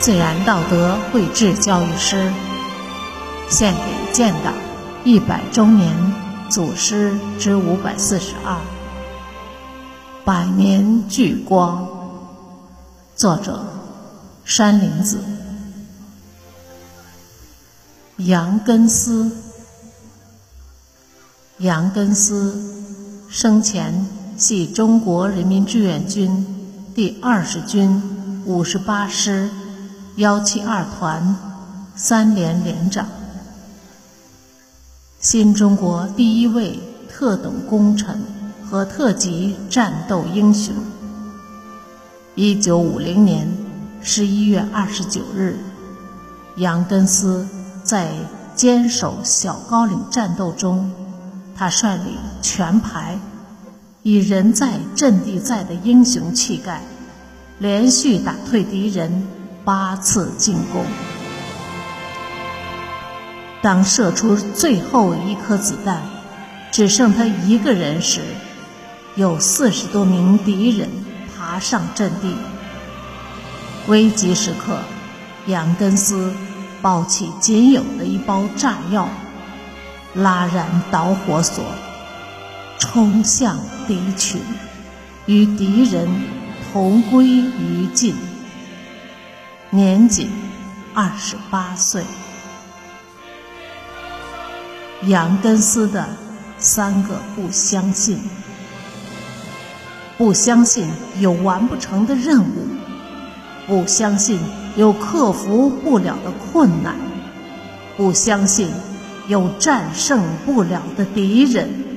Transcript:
自然道德绘制教育师，献给建党一百周年祖师之五百四十二，百年聚光。作者：山林子。杨根思，杨根思生前系中国人民志愿军第二十军五十八师。幺七二团三连连长，新中国第一位特等功臣和特级战斗英雄。一九五零年十一月二十九日，杨根思在坚守小高岭战斗中，他率领全排，以人在阵地在的英雄气概，连续打退敌人。八次进攻，当射出最后一颗子弹，只剩他一个人时，有四十多名敌人爬上阵地。危急时刻，杨根思抱起仅有的一包炸药，拉燃导火索，冲向敌群，与敌人同归于尽。年仅二十八岁，杨根思的三个不相信：不相信有完不成的任务，不相信有克服不了的困难，不相信有战胜不了的敌人。